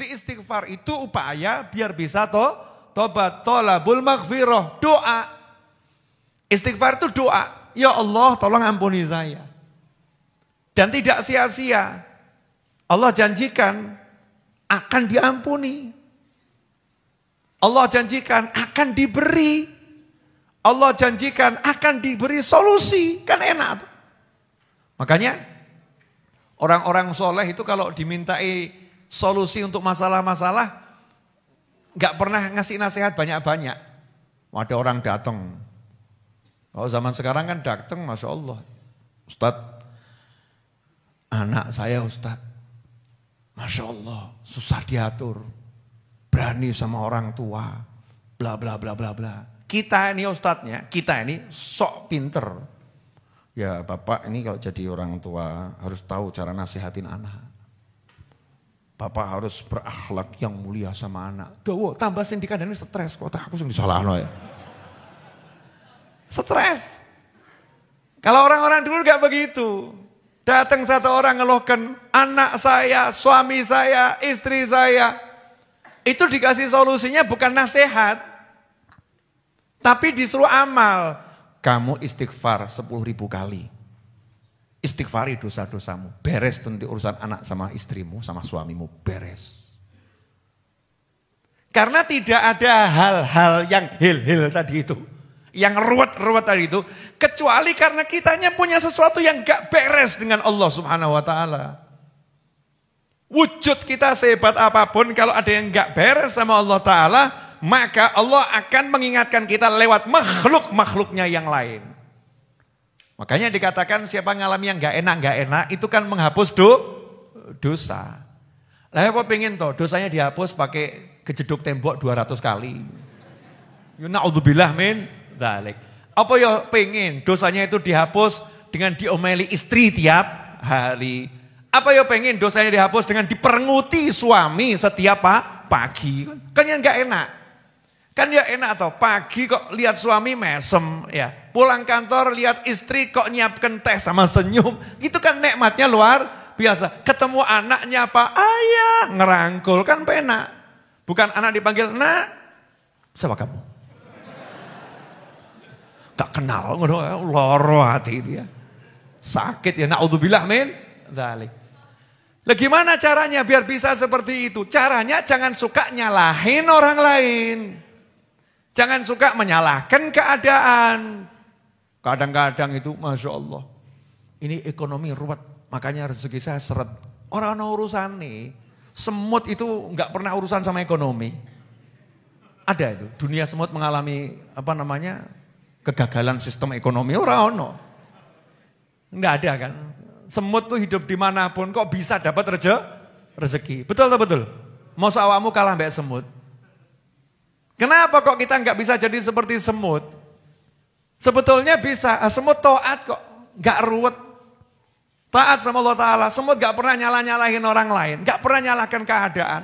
Jadi istighfar itu upaya biar bisa to, tobat, tolabul maghfirah, doa. Istighfar itu doa. Ya Allah tolong ampuni saya. Dan tidak sia-sia. Allah janjikan akan diampuni. Allah janjikan akan diberi. Allah janjikan akan diberi solusi. Kan enak tuh. Makanya orang-orang soleh itu kalau dimintai solusi untuk masalah-masalah, nggak pernah ngasih nasihat banyak-banyak. Ada orang datang. Kalau zaman sekarang kan datang, Masya Allah. Ustadz, anak saya Ustadz. Masya Allah, susah diatur. Berani sama orang tua. Bla bla bla bla bla. Kita ini ustadznya, kita ini sok pinter. Ya bapak ini kalau jadi orang tua harus tahu cara nasihatin anak. Bapak harus berakhlak yang mulia sama anak. Tuh, tambah sindikan ini stres kok. Aku sing disalahno ya. Stres. Kalau orang-orang dulu gak begitu. Datang satu orang ngeluhkan anak saya, suami saya, istri saya. Itu dikasih solusinya bukan nasihat. Tapi disuruh amal. Kamu istighfar 10 ribu kali. Istighfari dosa-dosamu. Beres nanti urusan anak sama istrimu, sama suamimu. Beres. Karena tidak ada hal-hal yang hil-hil tadi itu yang ruwet-ruwet tadi itu, kecuali karena kitanya punya sesuatu yang gak beres dengan Allah subhanahu wa ta'ala. Wujud kita sehebat apa pun, kalau ada yang gak beres sama Allah ta'ala, maka Allah akan mengingatkan kita lewat makhluk-makhluknya yang lain. Makanya dikatakan siapa ngalami yang gak enak, gak enak, itu kan menghapus do, dosa. Lah apa pengen toh, dosanya dihapus pakai kejeduk tembok 200 kali. Na'udzubillah min Dalik. Apa ya pengen dosanya itu dihapus dengan diomeli istri tiap hari. Apa ya pengen dosanya dihapus dengan diperenguti suami setiap pagi. Kan yang gak enak. Kan ya enak atau pagi kok lihat suami mesem ya. Pulang kantor lihat istri kok nyiapkan teh sama senyum. Itu kan nikmatnya luar biasa. Ketemu anaknya apa? Ayah ngerangkul kan penak. Bukan anak dipanggil nak. Siapa kamu? tak kenal ngono loro hati ya. Sakit ya naudzubillah min dzalik. Lah gimana caranya biar bisa seperti itu? Caranya jangan suka nyalahin orang lain. Jangan suka menyalahkan keadaan. Kadang-kadang itu Masya Allah. Ini ekonomi ruwet. Makanya rezeki saya seret. Orang urusan nih. Semut itu nggak pernah urusan sama ekonomi. Ada itu. Dunia semut mengalami apa namanya kegagalan sistem ekonomi orang ono. Enggak ada kan. Semut tuh hidup di mana pun kok bisa dapat rezeki. Betul atau betul? Mau sawamu kalah mbak semut. Kenapa kok kita nggak bisa jadi seperti semut? Sebetulnya bisa, ah, semut taat kok, nggak ruwet. Taat sama Allah Ta'ala, semut nggak pernah nyalah-nyalahin orang lain, nggak pernah nyalahkan keadaan.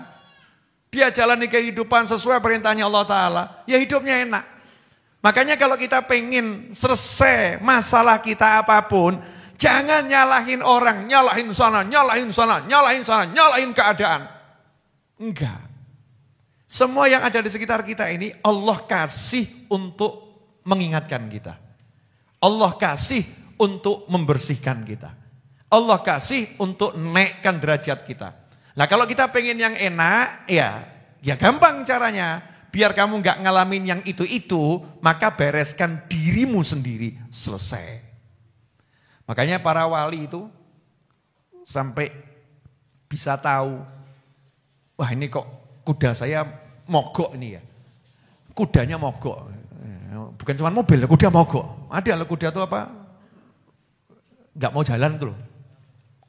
Dia jalani kehidupan sesuai perintahnya Allah Ta'ala, ya hidupnya enak. Makanya kalau kita pengen selesai masalah kita apa pun, jangan nyalahin orang, nyalahin sana, nyalahin sana, nyalahin sana, nyalahin keadaan. Enggak. Semua yang ada di sekitar kita ini Allah kasih untuk mengingatkan kita. Allah kasih untuk membersihkan kita. Allah kasih untuk naikkan derajat kita. Nah kalau kita pengen yang enak, ya ya gampang caranya. Biar kamu nggak ngalamin yang itu-itu, maka bereskan dirimu sendiri, selesai. Makanya para wali itu sampai bisa tahu, wah ini kok kuda saya mogok ini ya. Kudanya mogok. Bukan cuma mobil, kuda mogok. Ada loh kuda itu apa? Gak mau jalan tuh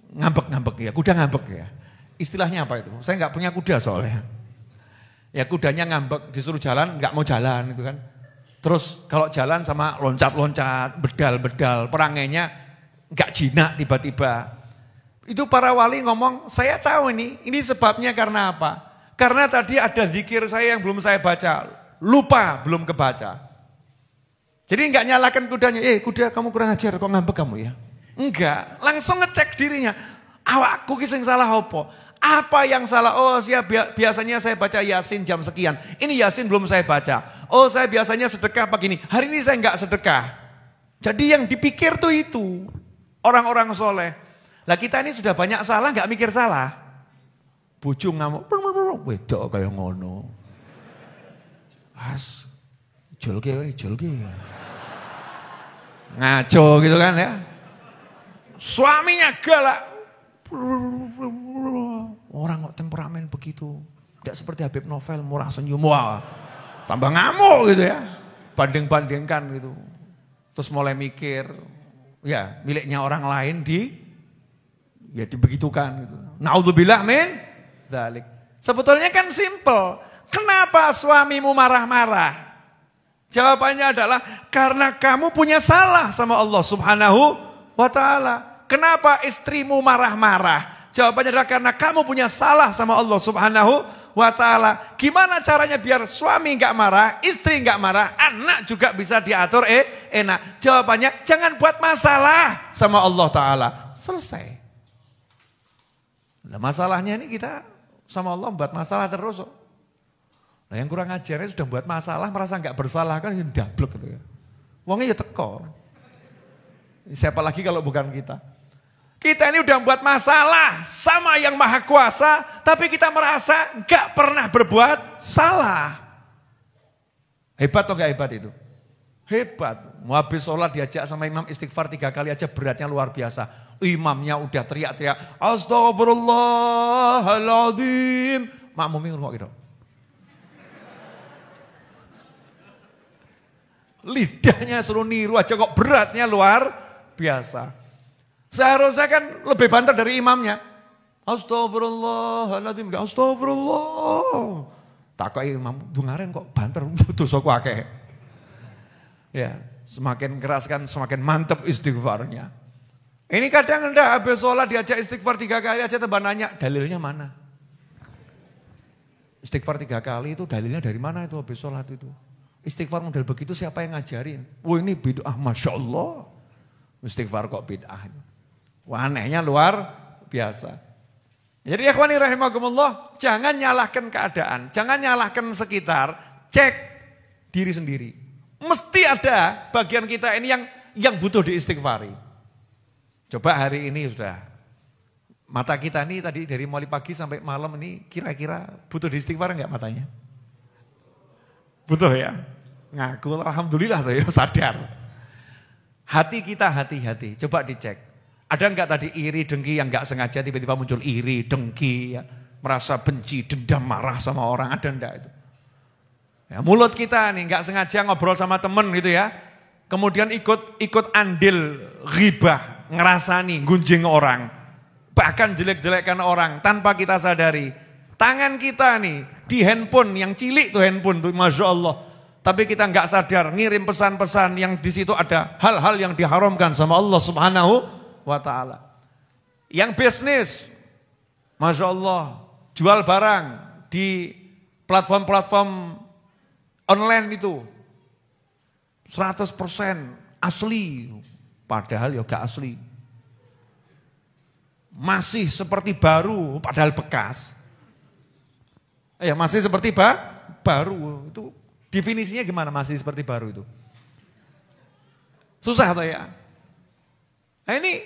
Ngambek-ngambek ya, kuda ngambek ya. Istilahnya apa itu? Saya nggak punya kuda soalnya. Ya kudanya ngambek, disuruh jalan, nggak mau jalan itu kan. Terus kalau jalan sama loncat-loncat, bedal-bedal, perangainya nggak jinak tiba-tiba. Itu para wali ngomong, saya tahu ini, ini sebabnya karena apa? Karena tadi ada zikir saya yang belum saya baca, lupa belum kebaca. Jadi nggak nyalakan kudanya, eh kuda kamu kurang ajar, kok ngambek kamu ya? Enggak, langsung ngecek dirinya. Awakku kisah salah apa? Apa yang salah? Oh, siap biasanya saya baca Yasin jam sekian. Ini Yasin belum saya baca. Oh, saya biasanya sedekah begini. Hari ini saya enggak sedekah. Jadi yang dipikir tuh itu orang-orang soleh. Lah kita ini sudah banyak salah, enggak mikir salah. Bujung ngamuk, wedok kayak ngono. As, jolke, jolke. Ngaco gitu kan ya. Suaminya galak. Orang kok temperamen begitu. Tidak seperti Habib Novel, murah senyum. Wah, tambah ngamuk gitu ya. Banding-bandingkan gitu. Terus mulai mikir, ya miliknya orang lain di, ya dibegitukan gitu. Naudzubillah min dalik. Sebetulnya kan simple. Kenapa suamimu marah-marah? Jawabannya adalah karena kamu punya salah sama Allah Subhanahu wa taala. Kenapa istrimu marah-marah? Jawabannya adalah karena kamu punya salah sama Allah Subhanahu wa taala. Gimana caranya biar suami nggak marah, istri nggak marah, anak juga bisa diatur eh enak. Jawabannya jangan buat masalah sama Allah taala. Selesai. Nah, masalahnya ini kita sama Allah buat masalah terus. Nah yang kurang ajarnya sudah buat masalah, merasa nggak bersalah kan yang dablek gitu ya. Wongnya ya teko. Siapa lagi kalau bukan kita? Kita ini udah buat masalah sama yang maha kuasa, tapi kita merasa nggak pernah berbuat salah. Hebat atau nggak hebat itu? Hebat. Mau habis sholat diajak sama imam istighfar tiga kali aja beratnya luar biasa. Imamnya udah teriak-teriak, Astagfirullahaladzim. Makmumnya ngomong gitu. Lidahnya suruh niru aja kok beratnya luar biasa. Seharusnya kan lebih banter dari imamnya. Astagfirullahaladzim. Astagfirullah. Tak imam, dungaren kok banter, dosa ku akeh. Ya, semakin keras kan semakin mantep istighfarnya. Ini kadang enggak habis sholat diajak istighfar tiga kali aja tebak nanya, dalilnya mana? Istighfar tiga kali itu dalilnya dari mana itu habis sholat itu? Istighfar model begitu siapa yang ngajarin? Wah ini bid'ah, Masya Allah. Istighfar kok bid'ah. Wah anehnya luar biasa. Jadi ikhwani rahimahumullah, jangan nyalahkan keadaan, jangan nyalahkan sekitar, cek diri sendiri. Mesti ada bagian kita ini yang yang butuh diistighfari. Coba hari ini sudah mata kita ini tadi dari mulai pagi sampai malam ini kira-kira butuh diistighfar enggak matanya? Butuh ya? Ngaku alhamdulillah tuh ya sadar. Hati kita hati-hati, coba dicek. Ada enggak tadi iri, dengki yang enggak sengaja tiba-tiba muncul iri, dengki, ya, merasa benci, dendam, marah sama orang, ada enggak itu? Ya, mulut kita nih enggak sengaja ngobrol sama temen gitu ya. Kemudian ikut ikut andil ghibah, ngerasani, gunjing orang. Bahkan jelek-jelekkan orang tanpa kita sadari. Tangan kita nih di handphone yang cilik tuh handphone tuh Masya Allah. Tapi kita nggak sadar ngirim pesan-pesan yang di situ ada hal-hal yang diharamkan sama Allah Subhanahu wa taala. Yang bisnis Masya Allah jual barang di platform-platform online itu 100% asli padahal ya gak asli. Masih seperti baru padahal bekas. Ya masih seperti ba, baru itu Definisinya gimana masih seperti baru itu? Susah atau ya? Nah ini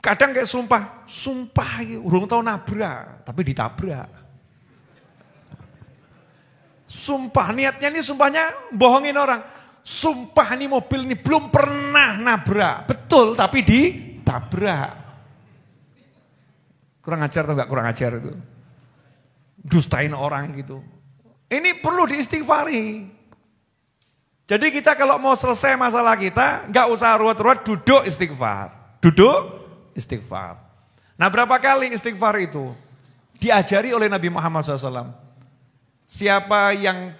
kadang kayak sumpah, sumpah urung tahu nabrak, tapi ditabrak. Sumpah niatnya ini sumpahnya bohongin orang. Sumpah ini mobil ini belum pernah nabrak. Betul tapi ditabrak. Kurang ajar atau enggak kurang ajar itu? Dustain orang gitu. Ini perlu diistighfari. Jadi kita kalau mau selesai masalah kita, nggak usah ruwet-ruwet, duduk istighfar. Duduk istighfar. Nah berapa kali istighfar itu? Diajari oleh Nabi Muhammad SAW. Siapa yang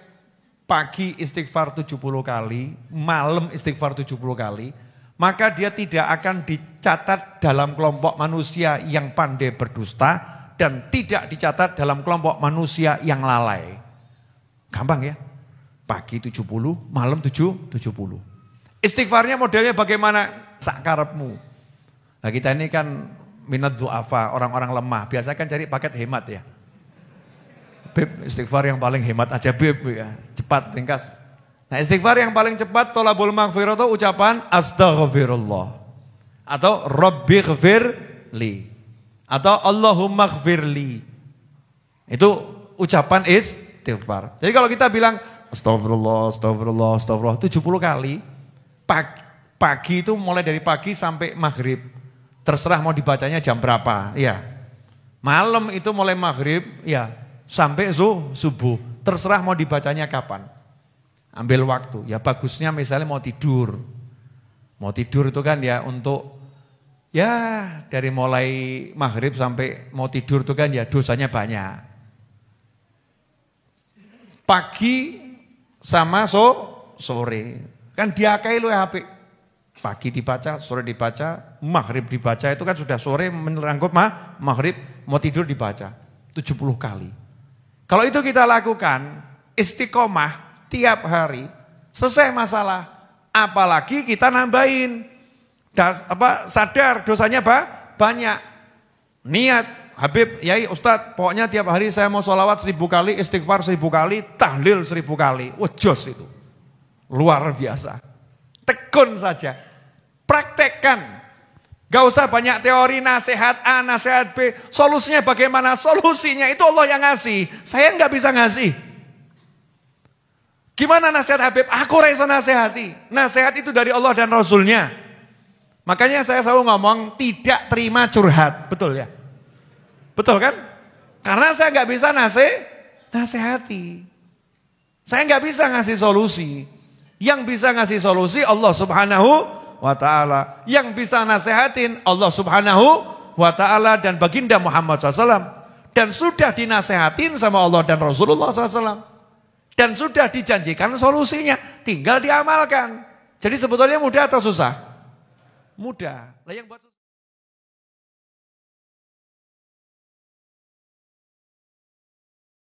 pagi istighfar 70 kali, malam istighfar 70 kali, maka dia tidak akan dicatat dalam kelompok manusia yang pandai berdusta dan tidak dicatat dalam kelompok manusia yang lalai. Gampang ya. Pagi 70, malam 7, 70. Istighfarnya modelnya bagaimana? Sakarepmu. Nah kita ini kan minat du'afa, orang-orang lemah. Biasa kan cari paket hemat ya. Beb, istighfar yang paling hemat aja Beb ya. Cepat, ringkas. Nah istighfar yang paling cepat tolabul maghfirah itu ucapan astaghfirullah. Atau Rabbi li. Atau Allahumma gfirli. Itu ucapan istighfar. Jadi kalau kita bilang astagfirullah, astagfirullah, astagfirullah 70 kali. Pagi, pagi itu mulai dari pagi sampai maghrib. Terserah mau dibacanya jam berapa. Ya. Malam itu mulai maghrib, ya sampai subuh. Terserah mau dibacanya kapan. Ambil waktu. Ya bagusnya misalnya mau tidur. Mau tidur itu kan ya untuk ya dari mulai maghrib sampai mau tidur itu kan ya dosanya banyak. Pagi sama so, sore. Kan diakai lu HP. Pagi dibaca, sore dibaca, maghrib dibaca itu kan sudah sore menerangkup mah, maghrib mau tidur dibaca. 70 kali. Kalau itu kita lakukan istiqomah tiap hari, selesai masalah. Apalagi kita nambahin. Das, apa sadar dosanya apa? Banyak. Niat Habib, Yai, Ustadz, pokoknya tiap hari saya mau sholawat seribu kali, istighfar seribu kali, tahlil seribu kali. Wajos itu. Luar biasa. Tekun saja. Praktekkan. Gak usah banyak teori, nasihat A, nasihat B. Solusinya bagaimana? Solusinya itu Allah yang ngasih. Saya nggak bisa ngasih. Gimana nasihat Habib? Aku rasa nasihati. Nasihat itu dari Allah dan Rasulnya. Makanya saya selalu ngomong tidak terima curhat. Betul ya? Betul kan? Karena saya nggak bisa nasih, nasihati. Saya nggak bisa ngasih solusi. Yang bisa ngasih solusi Allah subhanahu wa taala. Yang bisa nasehatin Allah Subhanahu wa taala dan baginda Muhammad SAW. Dan sudah dinasehatin sama Allah dan Rasulullah SAW. Dan sudah dijanjikan solusinya, tinggal diamalkan. Jadi sebetulnya mudah atau susah? Mudah. Lah yang buat